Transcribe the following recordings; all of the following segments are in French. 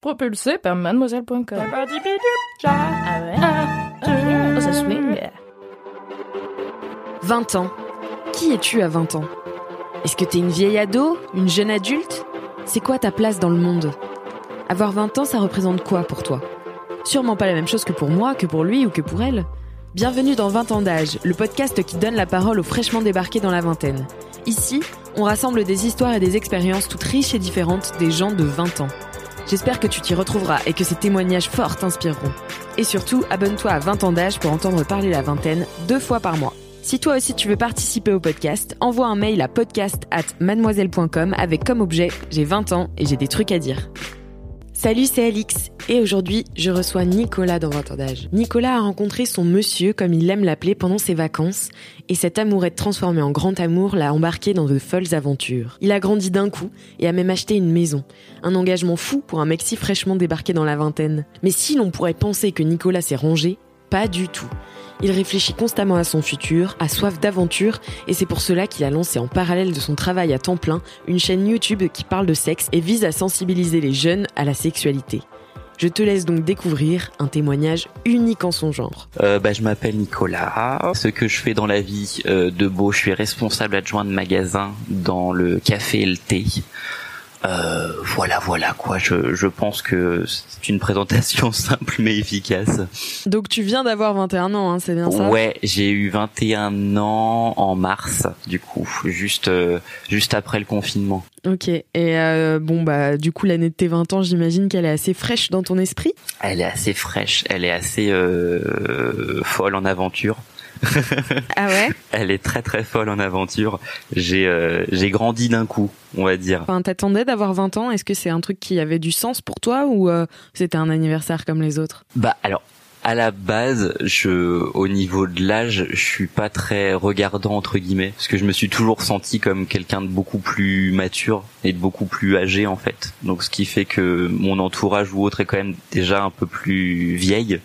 Propulsé par mademoiselle.com. Ah ouais? Oh, ça swing. 20 ans. Qui es-tu à 20 ans? Est-ce que t'es une vieille ado? Une jeune adulte? C'est quoi ta place dans le monde? Avoir 20 ans, ça représente quoi pour toi? Sûrement pas la même chose que pour moi, que pour lui ou que pour elle. Bienvenue dans 20 ans d'âge, le podcast qui donne la parole aux fraîchement débarqués dans la vingtaine. Ici, on rassemble des histoires et des expériences toutes riches et différentes des gens de 20 ans. J'espère que tu t'y retrouveras et que ces témoignages forts t'inspireront. Et surtout, abonne-toi à 20 ans d'âge pour entendre parler la vingtaine deux fois par mois. Si toi aussi tu veux participer au podcast, envoie un mail à podcast at mademoiselle.com avec comme objet J'ai 20 ans et j'ai des trucs à dire. Salut, c'est Alix. Et aujourd'hui, je reçois Nicolas dans 20 ans. Nicolas a rencontré son monsieur, comme il aime l'appeler, pendant ses vacances. Et cet amourette transformé en grand amour l'a embarqué dans de folles aventures. Il a grandi d'un coup et a même acheté une maison. Un engagement fou pour un mec si fraîchement débarqué dans la vingtaine. Mais si l'on pourrait penser que Nicolas s'est rangé, pas du tout. Il réfléchit constamment à son futur, a soif d'aventure, et c'est pour cela qu'il a lancé en parallèle de son travail à temps plein une chaîne YouTube qui parle de sexe et vise à sensibiliser les jeunes à la sexualité. Je te laisse donc découvrir un témoignage unique en son genre. Euh, bah, je m'appelle Nicolas. Ce que je fais dans la vie euh, de beau, je suis responsable adjoint de magasin dans le café et le thé. Euh, voilà, voilà quoi. Je, je pense que c'est une présentation simple mais efficace. Donc tu viens d'avoir 21 ans, hein, c'est bien ça? Ouais, j'ai eu 21 ans en mars, du coup, juste euh, juste après le confinement. Ok, et euh, bon bah du coup l'année de tes 20 ans, j'imagine qu'elle est assez fraîche dans ton esprit? Elle est assez fraîche, elle est assez euh, folle en aventure. Ah ouais Elle est très très folle en aventure. J'ai euh, j'ai grandi d'un coup, on va dire. Enfin, t'attendais d'avoir 20 ans Est-ce que c'est un truc qui avait du sens pour toi ou euh, c'était un anniversaire comme les autres? Bah alors à la base, je au niveau de l'âge, je suis pas très regardant entre guillemets parce que je me suis toujours senti comme quelqu'un de beaucoup plus mature et de beaucoup plus âgé en fait. Donc ce qui fait que mon entourage ou autre est quand même déjà un peu plus vieille.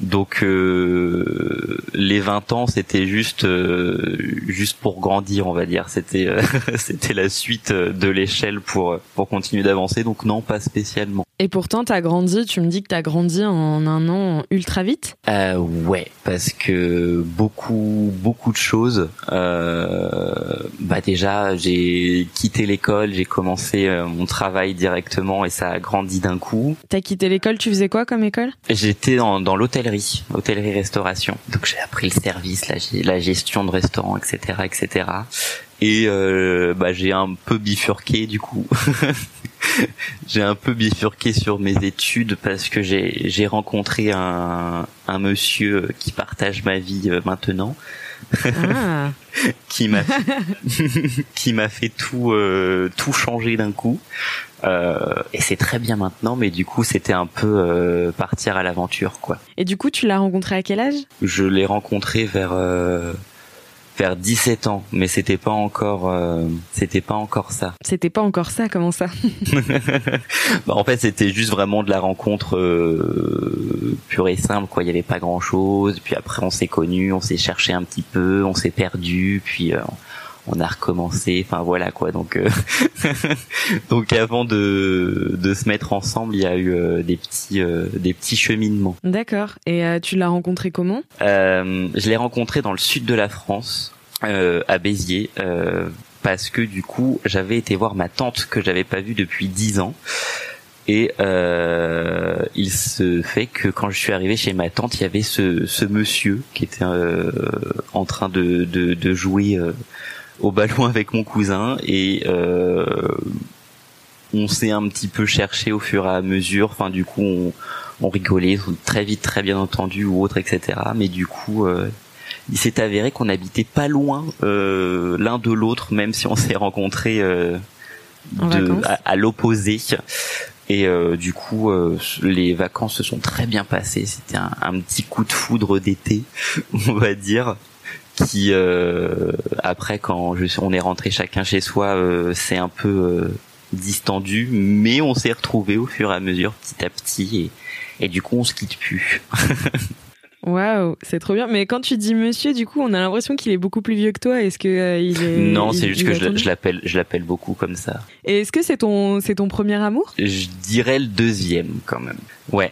Donc euh, les 20 ans, c'était juste euh, juste pour grandir, on va dire. C'était euh, c'était la suite de l'échelle pour pour continuer d'avancer. Donc non, pas spécialement. Et pourtant, t'as grandi, tu me dis que t'as grandi en un an ultra vite? Euh, ouais, parce que beaucoup beaucoup de choses. Euh, bah déjà, j'ai quitté l'école, j'ai commencé euh, mon travail directement et ça a grandi d'un coup. T'as quitté l'école, tu faisais quoi comme école? J'étais dans, dans l'hôtellerie, hôtellerie-restauration. Donc j'ai appris le service, la, ge- la gestion de restaurant, etc., etc. Et euh, bah, j'ai un peu bifurqué du coup. j'ai un peu bifurqué sur mes études parce que j'ai j'ai rencontré un un monsieur qui partage ma vie euh, maintenant, Ah, qui m'a qui m'a fait tout euh, tout changer d'un coup. Euh, et c'est très bien maintenant, mais du coup c'était un peu euh, partir à l'aventure quoi. Et du coup, tu l'as rencontré à quel âge? Je l'ai rencontré vers euh, vers 17 ans, mais c'était pas encore euh, c'était pas encore ça. C'était pas encore ça, comment ça Bah, en fait, c'était juste vraiment de la rencontre euh, pure et simple quoi, il y avait pas grand-chose, puis après on s'est connus, on s'est cherché un petit peu, on s'est perdu, puis euh, on a recommencé, enfin voilà quoi. Donc euh, donc avant de de se mettre ensemble, il y a eu euh, des petits euh, des petits cheminements. D'accord. Et tu l'as rencontré comment? Euh, je l'ai rencontré dans le sud de la France, à Béziers, euh, parce que du coup, j'avais été voir ma tante que j'avais pas vue depuis dix ans. Et euh, il se fait que quand je suis arrivé chez ma tante, il y avait ce, ce monsieur qui était euh, en train de, de, de jouer euh, au ballon avec mon cousin et euh, on s'est un petit peu cherché au fur et à mesure. Enfin, du coup, on, on rigolait très vite, très bien entendu ou autre, etc. Mais du coup, euh, il s'est avéré qu'on habitait pas loin euh, l'un de l'autre, même si on s'est rencontrés euh, à, l'opposé. Et du coup, les vacances se sont très bien passées. C'était un, un, petit coup de foudre d'été, on va dire qui euh, après quand je, on est rentré chacun chez soi euh, c'est un peu euh, distendu mais on s'est retrouvé au fur et à mesure petit à petit et, et du coup on se quitte plus Waouh, c'est trop bien. Mais quand tu dis monsieur, du coup, on a l'impression qu'il est beaucoup plus vieux que toi. Est-ce que euh, il est Non, c'est juste que je, l'appelle, je l'appelle beaucoup comme ça. Et est-ce que c'est ton, c'est ton premier amour? Je dirais le deuxième quand même. Ouais,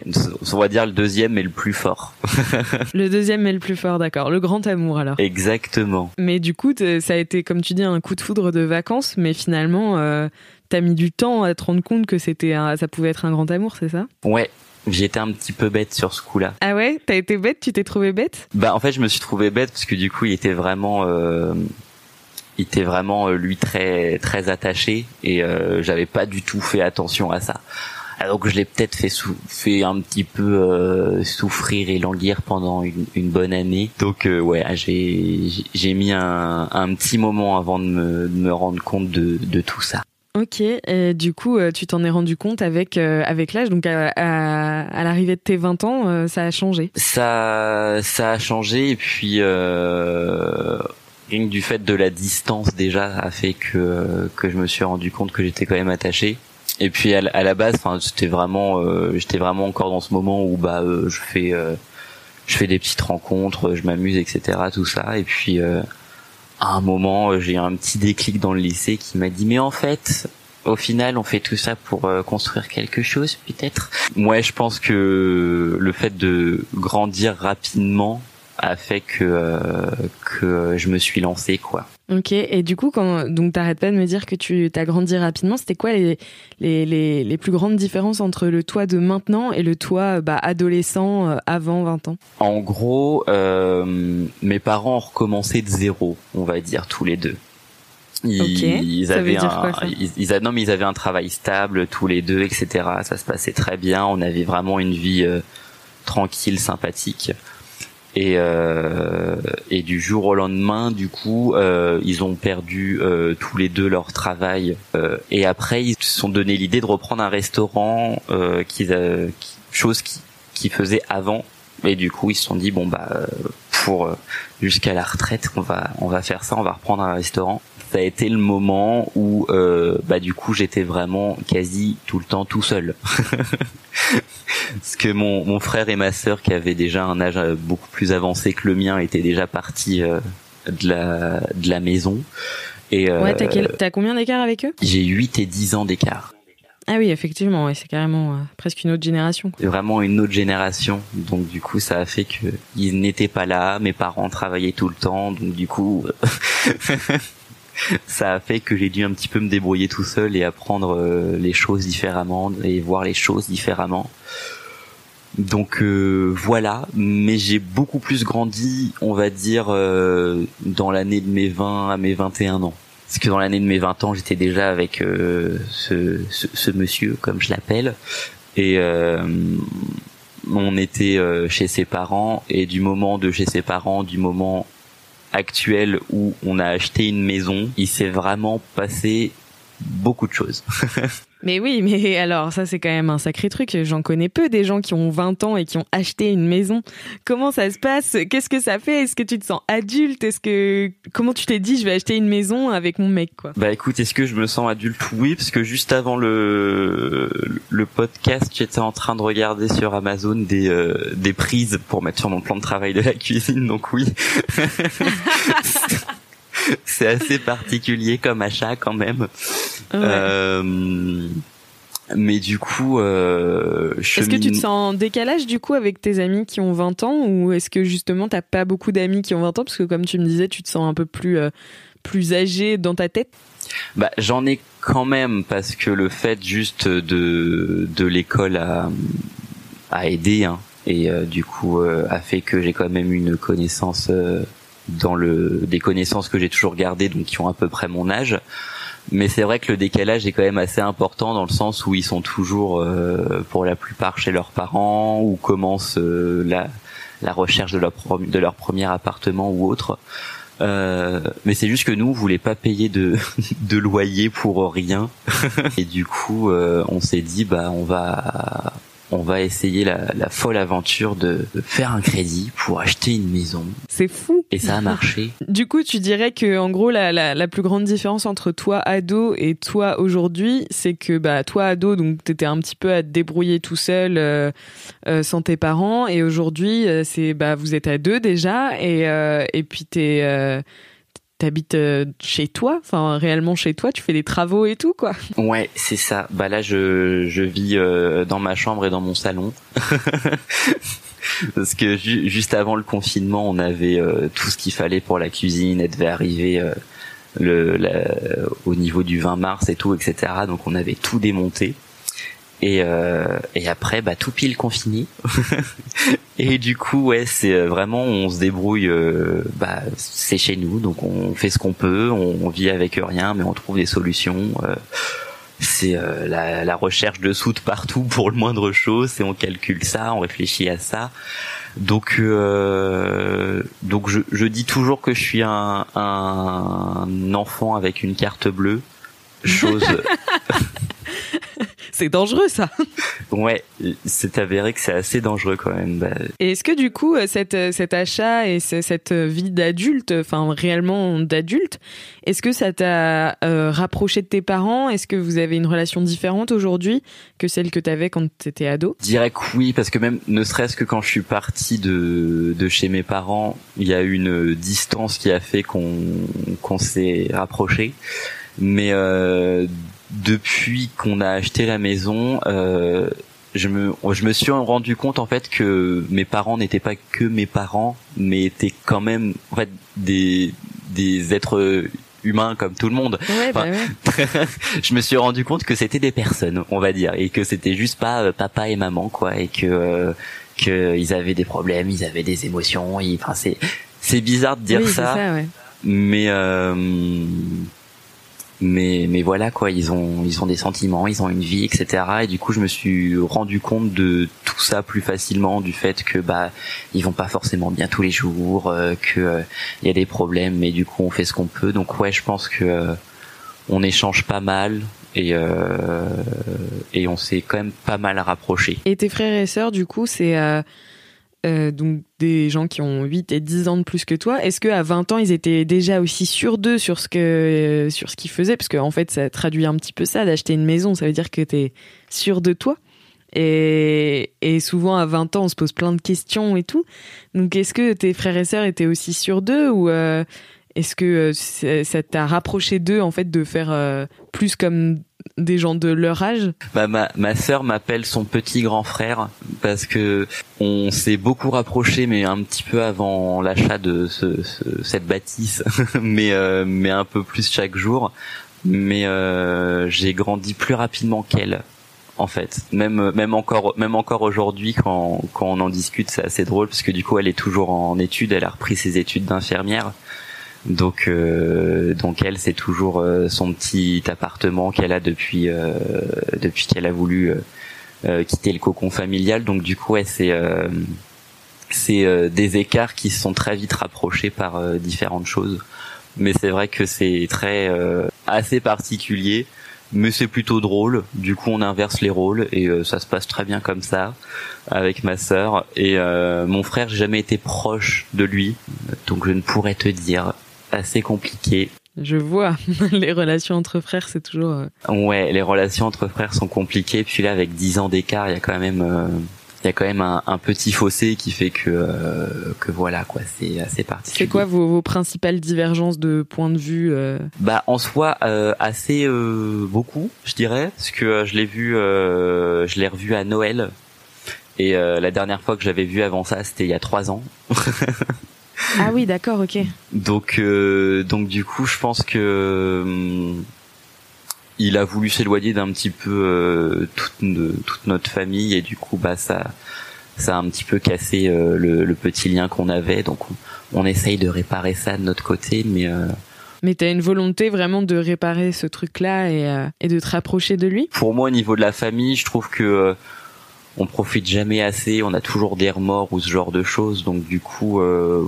on va dire le deuxième mais le plus fort. le deuxième mais le plus fort, d'accord. Le grand amour alors. Exactement. Mais du coup, ça a été, comme tu dis, un coup de foudre de vacances, mais finalement. Euh, T'as mis du temps à te rendre compte que c'était, ça pouvait être un grand amour, c'est ça? Ouais, J'étais un petit peu bête sur ce coup-là. Ah ouais? T'as été bête? Tu t'es trouvé bête? Bah en fait je me suis trouvé bête parce que du coup il était vraiment, euh, il était vraiment euh, lui très très attaché et euh, j'avais pas du tout fait attention à ça. Alors que je l'ai peut-être fait fait un petit peu euh, souffrir et languir pendant une, une bonne année. Donc euh, ouais, j'ai j'ai mis un, un petit moment avant de me, de me rendre compte de, de tout ça. Ok, et du coup, euh, tu t'en es rendu compte avec euh, avec l'âge, donc à, à, l'arrivée de tes 20 ans, euh, ça a changé. Ça ça a changé et puis euh, rien que du fait de la distance déjà a fait que que je me suis rendu compte que j'étais quand même attaché. Et puis à, la base, enfin, c'était vraiment j'étais vraiment encore dans ce moment où bah je fais je fais des petites rencontres, je m'amuse, etc. Tout ça et puis à un moment, euh, j'ai un petit déclic dans le lycée qui m'a dit mais en fait, au final, on fait tout ça pour euh, construire quelque chose, peut-être. Moi, je pense que le fait de grandir rapidement a fait que euh, que je me suis lancé, quoi. Ok, et du coup, quand, donc t'arrêtes pas de me dire que tu as grandi rapidement, c'était quoi les, les, les, les, plus grandes différences entre le toi de maintenant et le toi bah, adolescent euh, avant 20 ans? En gros, euh, mes parents ont recommencé de zéro, on va dire, tous les deux. Ils, avaient un, ils, non, mais ils avaient un travail stable tous les deux, etc. Ça se passait très bien. On avait vraiment une vie tranquille, sympathique et, euh, et du jour au lendemain du coup euh, ils ont perdu euh, tous les deux leur travail euh, et après ils se sont donné l'idée de reprendre un restaurant euh, qu'ils qui, chose qui qu'ils faisaient avant. Et du coup ils se sont dit bon bah pour jusqu'à la retraite on va on va faire ça on va reprendre un restaurant ça a été le moment où bah du coup j'étais vraiment quasi tout le temps tout seul. Parce que mon, mon frère et ma sœur qui avaient déjà un âge euh, beaucoup plus avancé que le mien étaient déjà partis euh, de la de la maison. Et euh, ouais t'as, combien d'écart avec eux? j'ai 8 et 10 ans d'écart. Ah oui, effectivement, ouais, c'est carrément euh, presque une autre génération. C'est vraiment une autre génération, donc du coup ça a fait que ils n'étaient pas là, mes parents travaillaient tout le temps, donc du coup ça a fait que j'ai dû un petit peu me débrouiller tout seul et apprendre euh, les choses différemment et voir les choses différemment. Donc euh, voilà, mais j'ai beaucoup plus grandi, on va dire, euh, dans l'année de mes 20 à mes 21 ans. Parce que dans l'année de mes 20 ans, j'étais déjà avec ce, ce, ce, monsieur, comme je l'appelle, et on était chez ses parents, et du moment de chez ses parents, du moment actuel où on a acheté une maison, il s'est vraiment passé beaucoup de choses. mais oui, mais alors ça c'est quand même un sacré truc. J'en connais peu des gens qui ont 20 ans et qui ont acheté une maison. Comment ça se passe? Qu'est-ce que ça fait? Est-ce que tu te sens adulte? Est-ce que comment tu t'es dit je vais acheter une maison avec mon mec quoi? Bah écoute, est-ce que je me sens adulte? Oui, parce que juste avant le le podcast, j'étais en train de regarder sur Amazon des euh, des prises pour mettre sur mon plan de travail de la cuisine. Donc oui. c'est assez particulier comme achat quand même. Euh, mais du coup, euh, est-ce que tu te sens en décalage du coup avec tes amis qui ont 20 ans ou est-ce que justement t'as pas beaucoup d'amis qui ont 20 ans? Parce que comme tu me disais, tu te sens un peu plus euh, plus âgé dans ta tête. Bah j'en ai quand même parce que le fait juste de de l'école a a aidé hein, et euh, du coup a fait que j'ai quand même une connaissance dans le des connaissances que j'ai toujours gardées, donc qui ont à peu près mon âge. Mais c'est vrai que le décalage est quand même assez important dans le sens où ils sont toujours, euh, pour la plupart, chez leurs parents ou commencent euh, la, la recherche de leur, de leur premier appartement ou autre. Euh, mais c'est juste que nous, on voulait pas payer de, de loyer pour rien. Et du coup, euh, on s'est dit, bah, on va, on va essayer la, la folle aventure de, de faire un crédit pour acheter une maison. C'est fou. Et ça a marché. Du coup, tu dirais que en gros la, la, la plus grande différence entre toi ado et toi aujourd'hui, c'est que bah toi ado donc t'étais un petit peu à te débrouiller tout seul euh, euh, sans tes parents et aujourd'hui euh, c'est bah vous êtes à deux déjà et euh, et puis t'es euh, t'habites euh, chez toi, enfin réellement chez toi, tu fais des travaux et tout quoi. Ouais, c'est ça. Bah là, je, je vis euh, dans ma chambre et dans mon salon. Parce que ju- juste avant le confinement, on avait euh, tout ce qu'il fallait pour la cuisine. Elle devait arriver le, la- au niveau du 20 mars et tout, etc. Donc on avait tout démonté. Et, euh, et après, bah tout pile confiné. et du coup, ouais, c'est euh, vraiment, on se débrouille. euh, bah, c'est chez nous, donc on fait ce qu'on peut. On, vit avec rien, mais on trouve des solutions. euh, c'est euh, la, la recherche de sous de partout pour le moindre chose. Et on calcule ça, on réfléchit à ça. Donc, donc je, je dis toujours que je suis un, un enfant avec une carte bleue. Chose, C'est dangereux ça. ouais, c'est avéré que c'est assez dangereux quand même. Bah, Et est-ce que du coup, euh, cette, euh, cet achat et ce- cette euh, vie d'adulte, enfin réellement d'adulte, est-ce que ça t'a euh, rapproché de tes parents? Est-ce que vous avez une relation différente aujourd'hui que celle que t'avais quand t'étais ado? Que oui, parce que même ne serait-ce que quand je suis parti de, de chez mes parents, il y a eu une distance qui a fait qu'on qu'on s'est rapproché. Mais euh, depuis qu'on a acheté la maison, euh, je me je me suis rendu compte en fait que mes parents n'étaient pas que mes parents, mais étaient quand même en fait des des êtres humains comme tout le monde Ouais, bah je me suis rendu compte que c'était des personnes, on va dire, et que c'était juste pas euh, papa et maman, quoi, et que euh, que ils avaient des problèmes, ils avaient des émotions. Ils, enfin, c'est c'est bizarre de dire oui, ça, ça, ouais. mais euh, mais mais voilà quoi, ils ont ils ont des sentiments, ils ont une vie, etc. Et du coup, je me suis rendu compte de tout ça plus facilement, du fait que bah ils vont pas forcément bien tous les jours, euh, que euh, y a des problèmes, mais du coup on fait ce qu'on peut. Donc ouais, je pense que euh, on échange pas mal et euh, et on s'est quand même pas mal rapprochés. Et tes frères et sœurs, du coup, c'est euh, donc des gens qui ont 8 et 10 ans de plus que toi. Est-ce que à 20 ans, ils étaient déjà aussi sûrs d'eux sur ce que euh, sur ce qu'ils faisaient? Parce qu'en en fait, ça traduit un petit peu ça d'acheter une maison, ça veut dire que tu es sûr de toi. Et, et souvent à 20 ans, on se pose plein de questions et tout. Donc est-ce que tes frères et sœurs étaient aussi sûrs d'eux ou euh, est-ce que euh, ça t'a rapproché d'eux en fait de faire euh, plus comme des gens de leur âge? Bah, ma ma sœur m'appelle son petit grand frère parce que on s'est beaucoup rapprochés, mais un petit peu avant l'achat de ce, ce- cette bâtisse, mais euh, mais un peu plus chaque jour. Mais euh, j'ai grandi plus rapidement qu'elle. En fait, même même encore même encore aujourd'hui quand quand on en discute, c'est assez drôle parce que du coup elle est toujours en études, elle a repris ses études d'infirmière. Donc, euh, donc elle, c'est toujours euh, son petit appartement qu'elle a depuis euh, depuis qu'elle a voulu euh, euh, quitter le cocon familial. Donc du coup, ouais, c'est euh, c'est des écarts qui se sont très vite rapprochés par différentes choses. Mais c'est vrai que c'est très assez particulier. Mais c'est plutôt drôle. Du coup, on inverse les rôles et ça se passe très bien comme ça avec ma sœur. Et mon frère, j'ai jamais été proche de lui, donc je ne pourrais te dire assez compliqué. Je vois, les relations entre frères, c'est toujours... euh, Ouais, les relations entre frères sont compliquées. Puis là, avec 10 ans d'écart, il y a quand même, euh, il y a quand même un, un petit fossé qui fait que, euh, que voilà, quoi, c'est assez particulier. C'est quoi vos, vos principales divergences de point de vue euh Bah, en soi, euh, assez euh, beaucoup, je dirais, parce que je l'ai vu, euh, je l'ai revu à Noël. Et euh, la dernière fois que j'avais vu avant ça, c'était il y a trois ans. Ah oui, d'accord, ok. Donc, euh, donc du coup, je pense que hum, il a voulu s'éloigner d'un petit peu euh, toute, notre famille et du coup, bah ça, ça a un petit peu cassé euh, le, le petit lien qu'on avait. Donc, on, on essaye de réparer ça de notre côté, mais euh, Mais t'as une volonté vraiment de réparer ce truc-là et, euh, et de te rapprocher de lui? Pour moi, au niveau de la famille, je trouve que euh, on profite jamais assez. On a toujours des remords ou ce genre de choses. Donc, du coup, euh,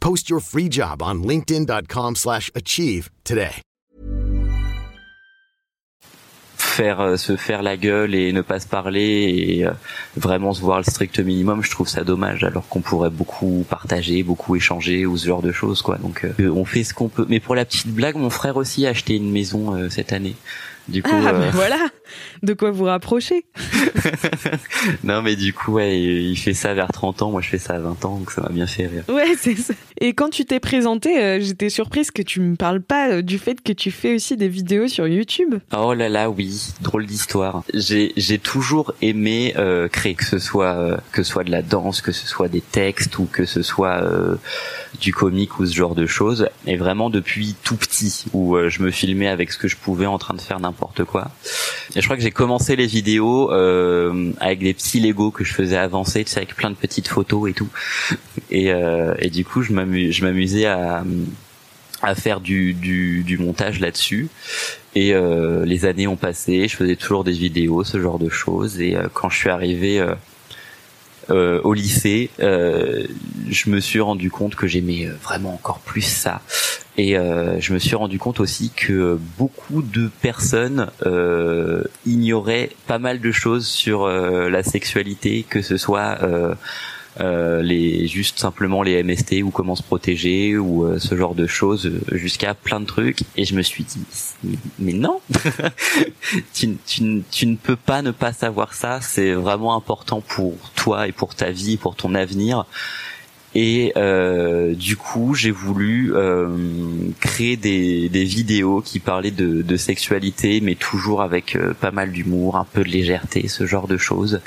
Post your free job on linkedin.com/achieve slash achieve today. faire euh, se faire la gueule et ne pas se parler et euh, vraiment se voir le strict minimum je trouve ça dommage alors qu'on pourrait beaucoup partager beaucoup échanger ou ce genre de choses quoi. Donc euh, on fait ce qu'on peut. Mais pour la petite blague mon frère aussi a acheté une maison euh, cette année. Du coup Ah, euh, bah voilà De quoi vous rapprocher non mais du coup ouais il fait ça vers 30 ans moi je fais ça à 20 ans donc ça m'a bien fait rire Ouais, c'est ça. Et quand tu t'es présenté, euh, j'étais surprise que tu me parles pas euh, du fait que tu fais aussi des vidéos sur YouTube. Oh là là, oui, drôle d'histoire. J'ai j'ai toujours aimé euh, créer, que ce soit euh, que ce soit de la danse, que ce soit des textes ou que ce soit euh, du comique ou ce genre de choses. Et vraiment depuis tout petit, où euh, je me filmais avec ce que je pouvais en train de faire n'importe quoi. Je crois que j'ai commencé les vidéos euh, avec des petits Lego que je faisais avancer, tu sais, avec plein de petites photos et tout. Et, euh, et du coup, je m'amu- je m'amusais à à faire du, du, du montage là-dessus. Et euh, les années ont passé, je faisais toujours des vidéos, ce genre de choses. Et euh, quand je suis arrivé euh, euh, au lycée, je me suis rendu compte que j'aimais vraiment encore plus ça. Et euh, je me suis rendu compte aussi que beaucoup de personnes euh, ignoraient pas mal de choses sur euh, la sexualité, que ce soit euh, euh, les juste simplement les MST ou comment se protéger ou euh, ce genre de choses jusqu'à plein de trucs. Et je me suis dit mais, mais non tu, tu, tu ne peux pas ne pas savoir ça. C'est vraiment important pour toi et pour ta vie pour ton avenir et euh, du coup, j'ai voulu euh, créer des, des vidéos qui parlaient de, de sexualité, mais toujours avec euh, pas mal d'humour, un peu de légèreté, ce genre de choses.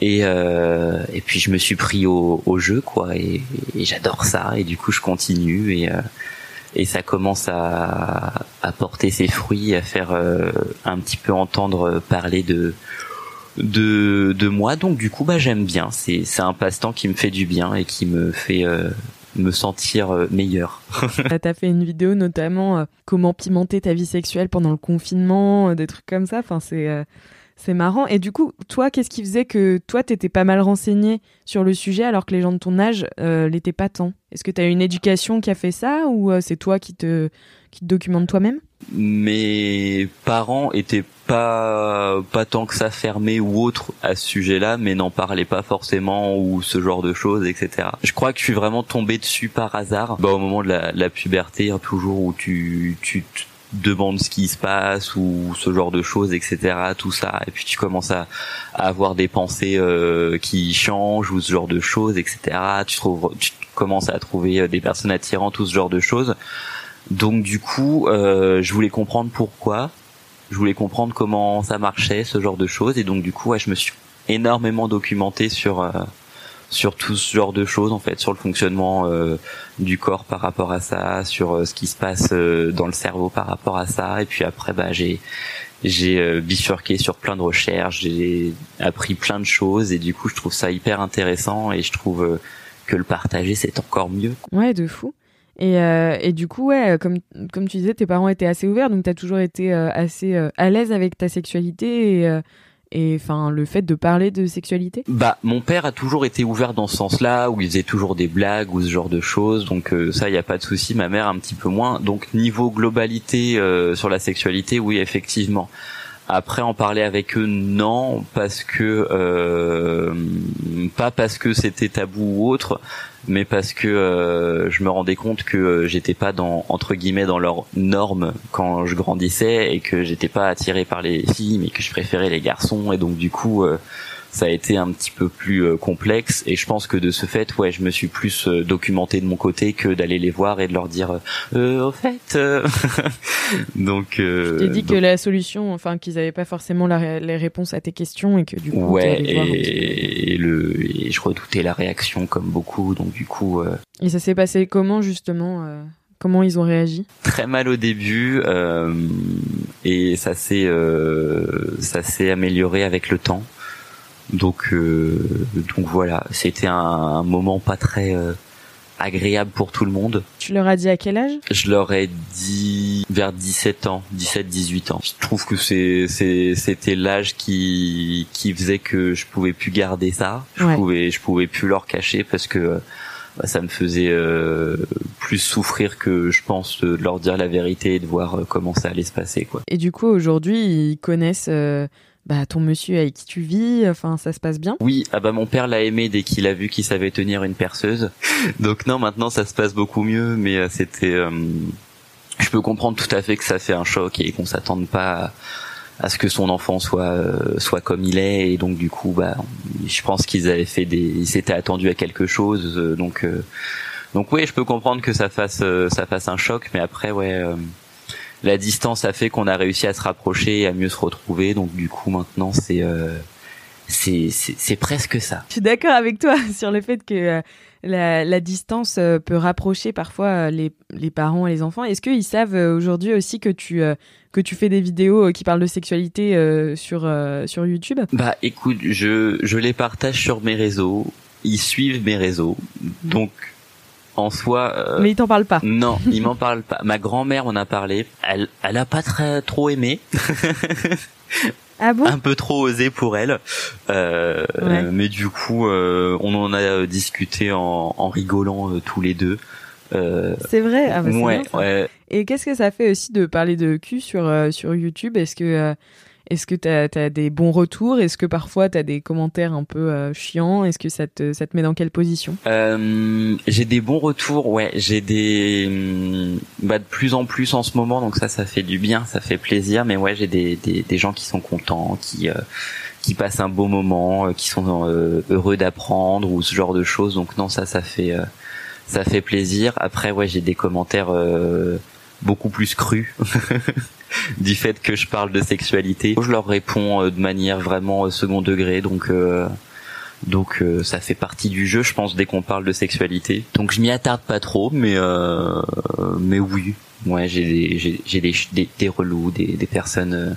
Et, euh, et puis je me suis pris au, au jeu, quoi, et, et j'adore ça. Et du coup, je continue et euh, et ça commence à, à porter ses fruits, à faire un petit peu entendre parler de de, de moi. Donc du coup, bah j'aime bien. C'est c'est un passe-temps qui me fait du bien et qui me fait euh, me sentir euh, meilleur. T'as fait une vidéo notamment euh, comment pimenter ta vie sexuelle pendant le confinement, euh, des trucs comme ça. Enfin, c'est c'est marrant. Et du coup, toi, qu'est-ce qui faisait que toi, t'étais pas mal renseigné sur le sujet alors que les gens de ton âge l'étaient pas tant? Est-ce que t'as une éducation qui a fait ça ou c'est toi qui te qui te documentes toi-même? Mes parents étaient pas pas tant que ça fermés ou autres à ce sujet-là, mais n'en parlaient pas forcément ou ce genre de choses, etc. Je crois que je suis vraiment tombé dessus par hasard, bah, au moment de la, la puberté, hein, toujours où tu tu demandes ce qui se passe ou ce genre de choses, etc. Tout ça, et puis tu commences à, à avoir des pensées euh, qui changent ou ce genre de choses, etc. Tu trouves, tu commences à trouver euh, des personnes attirantes, tout ce genre de choses. Donc du coup, euh, je voulais comprendre pourquoi, je voulais comprendre comment ça marchait, ce genre de choses, et donc du coup, ouais, je me suis énormément documenté sur euh, sur tout ce genre de choses en fait, sur le fonctionnement euh, du corps par rapport à ça, sur euh, ce qui se passe euh, dans le cerveau par rapport à ça, et puis après, bah j'ai j'ai euh, bifurqué sur plein de recherches, j'ai appris plein de choses, et du coup, je trouve ça hyper intéressant, et je trouve que le partager c'est encore mieux. Ouais, de fou. Et, euh, et du coup, ouais, comme, comme tu disais, tes parents étaient assez ouverts, donc t'as toujours été euh, assez euh, à l'aise avec ta sexualité et, euh, et enfin le fait de parler de sexualité? Bah, mon père a toujours été ouvert dans ce sens-là, où il faisait toujours des blagues ou ce genre de choses, donc euh, ça, il y a pas de souci. Ma mère un petit peu moins. Donc niveau globalité euh, sur la sexualité, oui, effectivement. Après, en parler avec eux, non, parce que euh, pas parce que c'était tabou ou autre, mais parce que euh, je me rendais compte que euh, j'étais pas dans entre guillemets dans leurs normes quand je grandissais et que j'étais pas attiré par les filles, mais que je préférais les garçons. Et donc du coup euh, ça a été un petit peu plus euh, complexe et je pense que de ce fait ouais je me suis plus euh, documenté de mon côté que d'aller les voir et de leur dire euh, au fait euh, donc euh, T'as dit que la solution, enfin qu'ils avaient pas forcément la les réponses à tes questions et que du coup. ouais allé voir et, et le et je redoutais la réaction comme beaucoup donc du coup euh. Et ça s'est passé comment justement euh, Comment ils ont réagi? Très mal au début euh, et ça s'est euh, ça s'est amélioré avec le temps. Donc euh, donc voilà, c'était un, un, moment pas très euh, agréable pour tout le monde. Tu leur as dit à quel âge? Je leur ai dit vers 17 ans, 17 18 ans. Je trouve que c'est c'était l'âge qui qui faisait que je pouvais plus garder ça. Je Ouais. pouvais je pouvais plus leur cacher parce que bah, ça me faisait euh, plus souffrir que je pense de leur dire la vérité et de voir euh, comment ça allait se passer quoi. Et du coup, aujourd'hui, ils connaissent euh, bah, ton monsieur avec qui tu vis. Enfin, ça se passe bien. Oui, ah bah mon père l'a aimé dès qu'il a vu qu'il savait tenir une perceuse. Donc non, maintenant ça se passe beaucoup mieux, mais euh, c'était. euh, je peux comprendre tout à fait que ça fait un choc et qu'on s'attende pas à, ce que son enfant soit euh, soit comme il est et donc du coup bah je pense qu'ils avaient fait des ils s'étaient attendus à quelque chose euh, donc euh, donc oui je peux comprendre que ça fasse euh, ça fasse un choc mais après ouais la distance a fait qu'on a réussi à se rapprocher et à mieux se retrouver. Donc du coup maintenant c'est euh, c'est presque ça. Je suis d'accord avec toi sur le fait que euh, la, la distance euh, peut rapprocher parfois euh, les, les parents et les enfants. Est-ce qu'ils savent aujourd'hui aussi que tu, que tu fais des vidéos qui parlent de sexualité sur, sur YouTube? Bah écoute, je, je les partage sur mes réseaux, ils suivent mes réseaux, donc en soi... euh, Mais ils t'en parlent pas. Non, ils m'en parlent pas. Ma grand-mère en a parlé, elle, elle a pas très trop aimé, Ah bon? Un peu trop osé pour elle, euh, Ouais. mais du coup euh, on en a discuté en, en rigolant euh, tous les deux. Euh, C'est vrai? Ah bah, ouais, bien, ouais, Et qu'est-ce que ça fait aussi de parler de cul sur, euh, sur YouTube? Est-ce que est-ce que t'as as des bons retours? Est-ce que parfois t'as des commentaires un peu euh, chiants? Est-ce que ça te, ça te met dans quelle position? Euh, j'ai des bons retours, ouais. J'ai des, hum, bah, de plus en plus en ce moment, donc ça, ça fait du bien, ça fait plaisir. Mais ouais, j'ai des, des, gens qui sont contents, qui, euh, qui passent un beau moment, euh, qui sont euh, heureux d'apprendre ou ce genre de choses. Donc non, ça, ça fait, ça fait plaisir. Après, ouais, j'ai des commentaires beaucoup plus crus. du fait que je parle de sexualité, je leur réponds euh, de manière vraiment euh, second degré, donc euh, donc euh, ça fait partie du jeu, je pense, dès qu'on parle de sexualité. Donc je m'y attarde pas trop, mais euh, mais oui, ouais, j'ai des j'ai des, des des relous, des des personnes euh,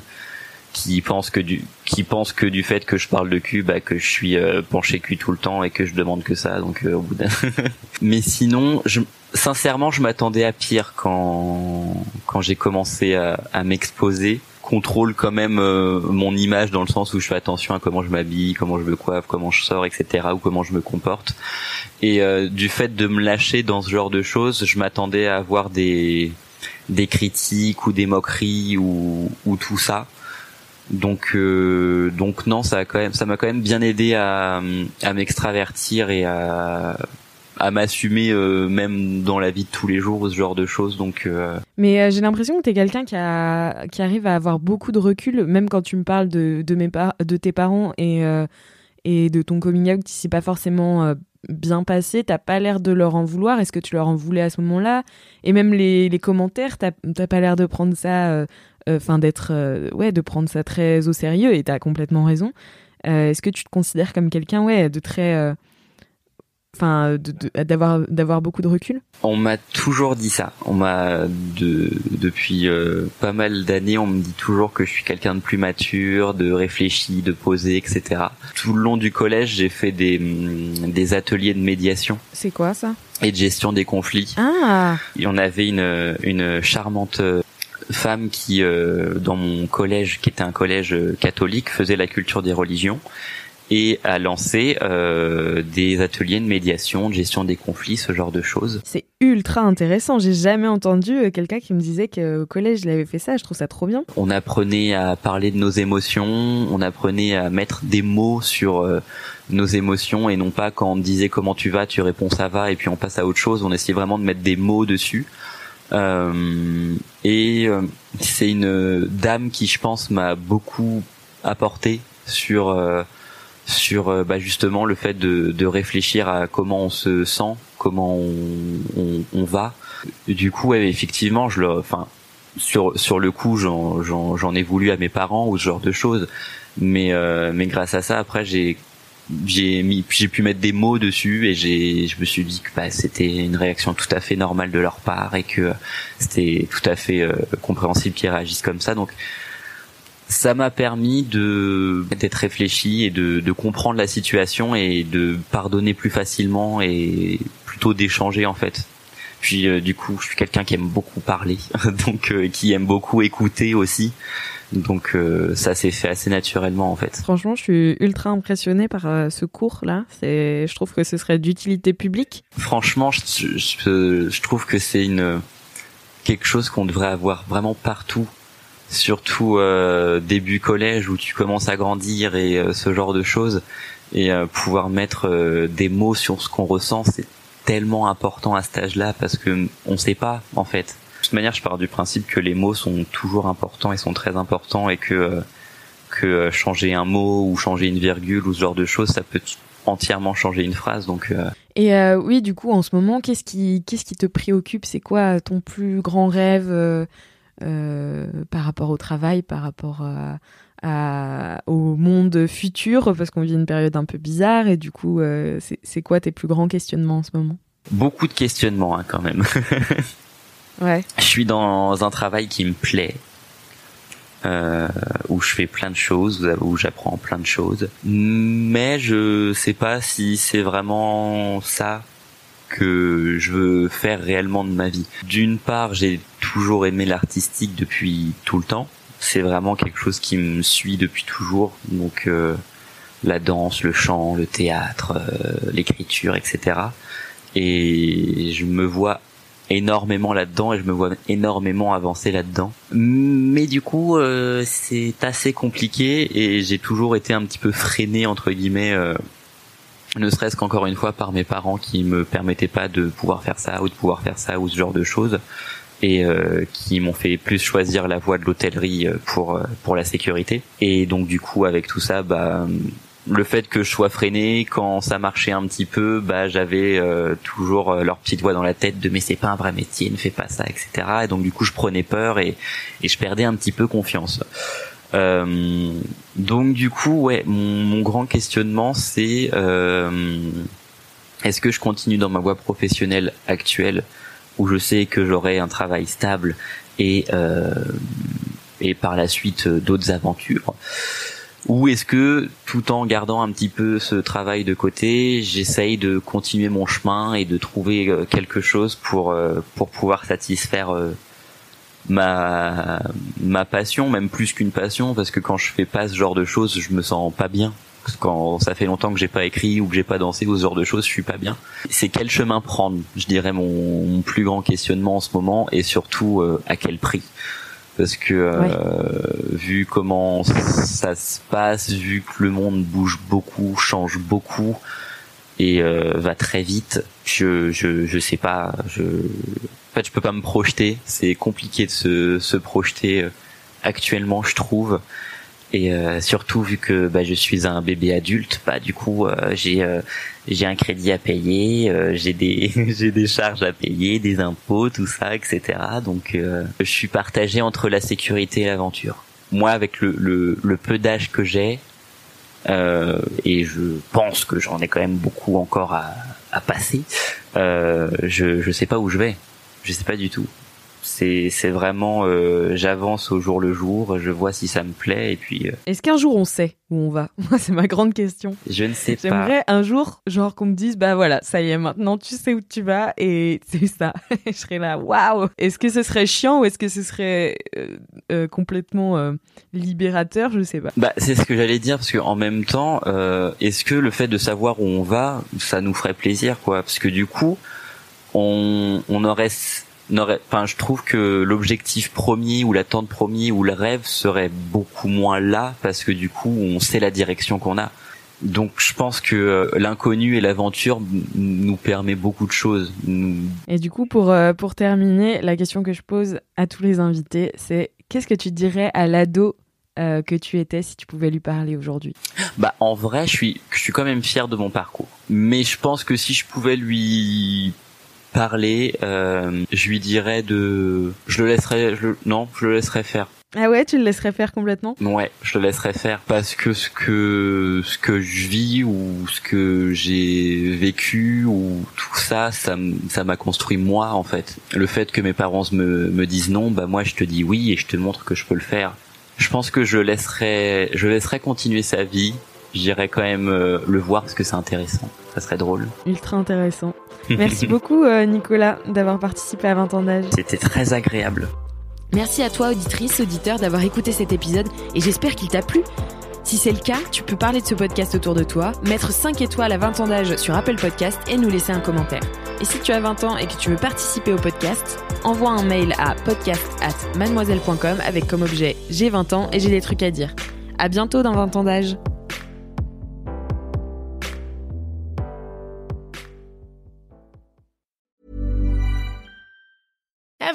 qui pensent que du qui pensent que du fait que je parle de cul, bah que je suis euh, penché cul tout le temps et que je demande que ça. Donc euh, au bout d'un. mais sinon, je sincèrement, je m'attendais à pire quand quand j'ai commencé à, à m'exposer contrôle quand même euh, mon image dans le sens où je fais attention à comment je m'habille, comment je me coiffe, comment je sors, etc. ou comment je me comporte. Et euh, du fait de me lâcher dans ce genre de choses, je m'attendais à avoir des des critiques ou des moqueries ou, ou tout ça. Donc euh, donc non, ça a quand même ça m'a quand même bien aidé à à m'extravertir et à à m'assumer euh, même dans la vie de tous les jours ce genre de choses donc euh, Mais euh, j'ai l'impression que t'es quelqu'un qui, a, qui arrive à avoir beaucoup de recul, même quand tu me parles de, de, mes par- de tes parents et, et de ton coming out qui s'est pas forcément bien passé. T'as pas l'air de leur en vouloir. Est-ce que tu leur en voulais à ce moment-là? Et même les, les commentaires, t'as pas l'air de prendre ça, enfin d'être, ouais, de prendre ça très au sérieux. Et t'as complètement raison. Est-ce que tu te considères comme quelqu'un, ouais, de très, enfin, d'avoir d'avoir beaucoup de recul On m'a toujours dit ça. On m'a de depuis euh, pas mal d'années, on me dit toujours que je suis quelqu'un de plus mature, de réfléchi, de posé, etc. Tout le long du collège, j'ai fait des hum, des ateliers de médiation C'est quoi ça? Et de gestion des conflits. Ah, Et on avait une une charmante euh, femme qui euh, dans mon collège, qui était un collège euh, catholique, faisait la culture des religions et a lancé euh, des ateliers de médiation, de gestion des conflits, ce genre de choses. C'est ultra intéressant. J'ai jamais entendu euh, quelqu'un qui me disait qu'au collège il avait fait ça. Je trouve ça trop bien. On apprenait à parler de nos émotions, on apprenait à mettre des mots sur euh, nos émotions et non pas quand on disait comment tu vas, tu réponds ça va et puis on passe à autre chose. On essayait vraiment de mettre des mots dessus. Euh, et euh, c'est une dame qui, je pense, m'a beaucoup apporté sur euh, sur euh, bah, justement le fait de, de réfléchir à comment on se sent, comment on, on, va. Du coup, effectivement, je le, enfin, sur sur le coup, j'en j'en ai voulu à mes parents ou ce genre de choses, mais euh, mais grâce à ça, après, j'ai j'ai mis, j'ai pu mettre des mots dessus et j'ai, je me suis dit que bah, c'était une réaction tout à fait normale de leur part et que c'était tout à fait euh, compréhensible qu'ils réagissent comme ça. Donc ça m'a permis de d'être réfléchi et de, de comprendre la situation et de pardonner plus facilement et plutôt d'échanger en fait. Puis euh, du coup, je suis quelqu'un qui aime beaucoup parler, donc euh, qui aime beaucoup écouter aussi. Donc euh, ça s'est fait assez naturellement en fait. Franchement, je suis ultra impressionné par ce cours là. C'est, je trouve que ce serait d'utilité publique. Franchement, je, je, je trouve que c'est une quelque chose qu'on devrait avoir vraiment partout surtout euh, début collège où tu commences à grandir et euh, ce genre de choses et euh, pouvoir mettre euh, des mots sur ce qu'on ressent c'est tellement important à cet âge-là parce que on sait pas en fait. De toute manière, je pars du principe que les mots sont toujours importants et sont très importants et que que changer un mot ou changer une virgule ou ce genre de choses, ça peut entièrement changer une phrase. Donc et oui, du coup, en ce moment, qu'est-ce qui qu'est-ce qui te préoccupe? C'est quoi ton plus grand rêve euh, par rapport au travail, par rapport à, au monde futur, parce qu'on vit une période un peu bizarre, et du coup, euh, c'est quoi tes plus grands questionnements en ce moment? Beaucoup de questionnements hein, quand même. ouais. Je suis dans un travail qui me plaît. Euh, où je fais plein de choses, où j'apprends plein de choses. Mais je sais pas si c'est vraiment ça que je veux faire réellement de ma vie. D'une part, j'ai toujours aimé l'artistique depuis tout le temps. C'est vraiment quelque chose qui me suit depuis toujours. Donc euh, la danse, le chant, le théâtre, euh, l'écriture, etc. Et je me vois énormément là-dedans et je me vois énormément avancer là-dedans. Mais du coup, euh, c'est assez compliqué et j'ai toujours été un petit peu freiné entre guillemets ne serait-ce qu'encore une fois par mes parents qui me permettaient pas de pouvoir faire ça ou de pouvoir faire ça ou ce genre de choses et euh, qui m'ont fait plus choisir la voie de l'hôtellerie euh, pour euh, pour la sécurité. Et donc du coup avec tout ça bah le fait que je sois freiné quand ça marchait un petit peu bah j'avais toujours leur petite voix dans la tête de mais c'est pas un vrai métier ne fais pas ça etc et donc du coup je prenais peur et et je perdais un petit peu confiance. Euh, donc du coup, ouais, mon, mon grand questionnement, c'est euh, est-ce que je continue dans ma voie professionnelle actuelle? Où je sais que j'aurai un travail stable et euh, et par la suite euh, d'autres aventures ou est-ce que tout en gardant un petit peu ce travail de côté, j'essaye de continuer mon chemin et de trouver euh, quelque chose pour pour pouvoir satisfaire ma ma passion, même plus qu'une passion, parce que quand je fais pas ce genre de choses, je me sens pas bien. Quand ça fait longtemps que j'ai pas écrit ou que j'ai pas dansé ou ce genre de choses, je suis pas bien. C'est quel chemin prendre, je dirais mon, mon, plus grand questionnement en ce moment, et surtout euh, à quel prix? Parce que euh, vu comment ça se passe, vu que le monde bouge beaucoup, change beaucoup et euh, va très vite, je je je sais pas, je en fait, je peux pas me projeter. C'est compliqué de se, se projeter euh, actuellement, je trouve. Et euh, surtout vu que bah, je suis un bébé adulte, bah du coup euh, j'ai j'ai un crédit à payer, j'ai des j'ai des charges à payer, des impôts, tout ça, etc. Donc je suis partagé entre la sécurité et l'aventure. Moi, avec le le, le peu d'âge que j'ai, et je pense que j'en ai quand même beaucoup encore à à passer, je je sais pas où je vais je sais pas du tout. C'est c'est vraiment euh, j'avance au jour le jour, je vois si ça me plaît et puis. Euh, Est-ce qu'un jour on sait où on va? Moi c'est ma grande question. Je ne sais pas. J'aimerais un jour genre qu'on me dise bah voilà ça y est maintenant tu sais où tu vas et c'est ça. je serais là waouh. Est-ce que ce serait chiant ou est-ce que ce serait euh, complètement libérateur? Je sais pas. Bah c'est ce que j'allais dire parce que en même temps est-ce que le fait de savoir où on va ça nous ferait plaisir quoi? Parce que du coup on, on aurait, aurait, enfin, je trouve que l'objectif premier ou l'attente premier ou le rêve serait beaucoup moins là parce que du coup, on sait la direction qu'on a. Donc, je pense que euh, l'inconnu et l'aventure nous permet beaucoup de choses. Et du coup, pour euh, pour terminer, la question que je pose à tous les invités, c'est qu'est-ce que tu dirais à l'ado euh, que tu étais si tu pouvais lui parler aujourd'hui? Bah en vrai, je suis je suis quand même fier de mon parcours. Mais je pense que si je pouvais lui parler, euh, je lui dirais de, je le laisserai, je, non, je le laisserai faire. Ah ouais, tu le laisserais faire complètement? Ouais, je le laisserais faire parce que ce que ce que je vis ou ce que j'ai vécu ou tout ça, ça ça m'a construit moi en fait. Le fait que mes parents me me disent non, bah moi je te dis oui et je te montre que je peux le faire. Je pense que je laisserais je laisserais continuer sa vie. J'irais quand même euh, le voir parce que c'est intéressant. Ça serait drôle. Ultra intéressant. Merci beaucoup euh, Nicolas d'avoir participé à 20 ans d'âge. C'était très agréable. Merci à toi, auditrice, auditeur, d'avoir écouté cet épisode et j'espère qu'il t'a plu. Si c'est le cas, tu peux parler de ce podcast autour de toi, mettre 5 étoiles à 20 ans d'âge sur Apple Podcast et nous laisser un commentaire. Et si tu as 20 ans et que tu veux participer au podcast, envoie un mail à podcast at mademoiselle.com avec comme objet j'ai 20 ans et j'ai des trucs à dire. À bientôt dans 20 ans d'âge.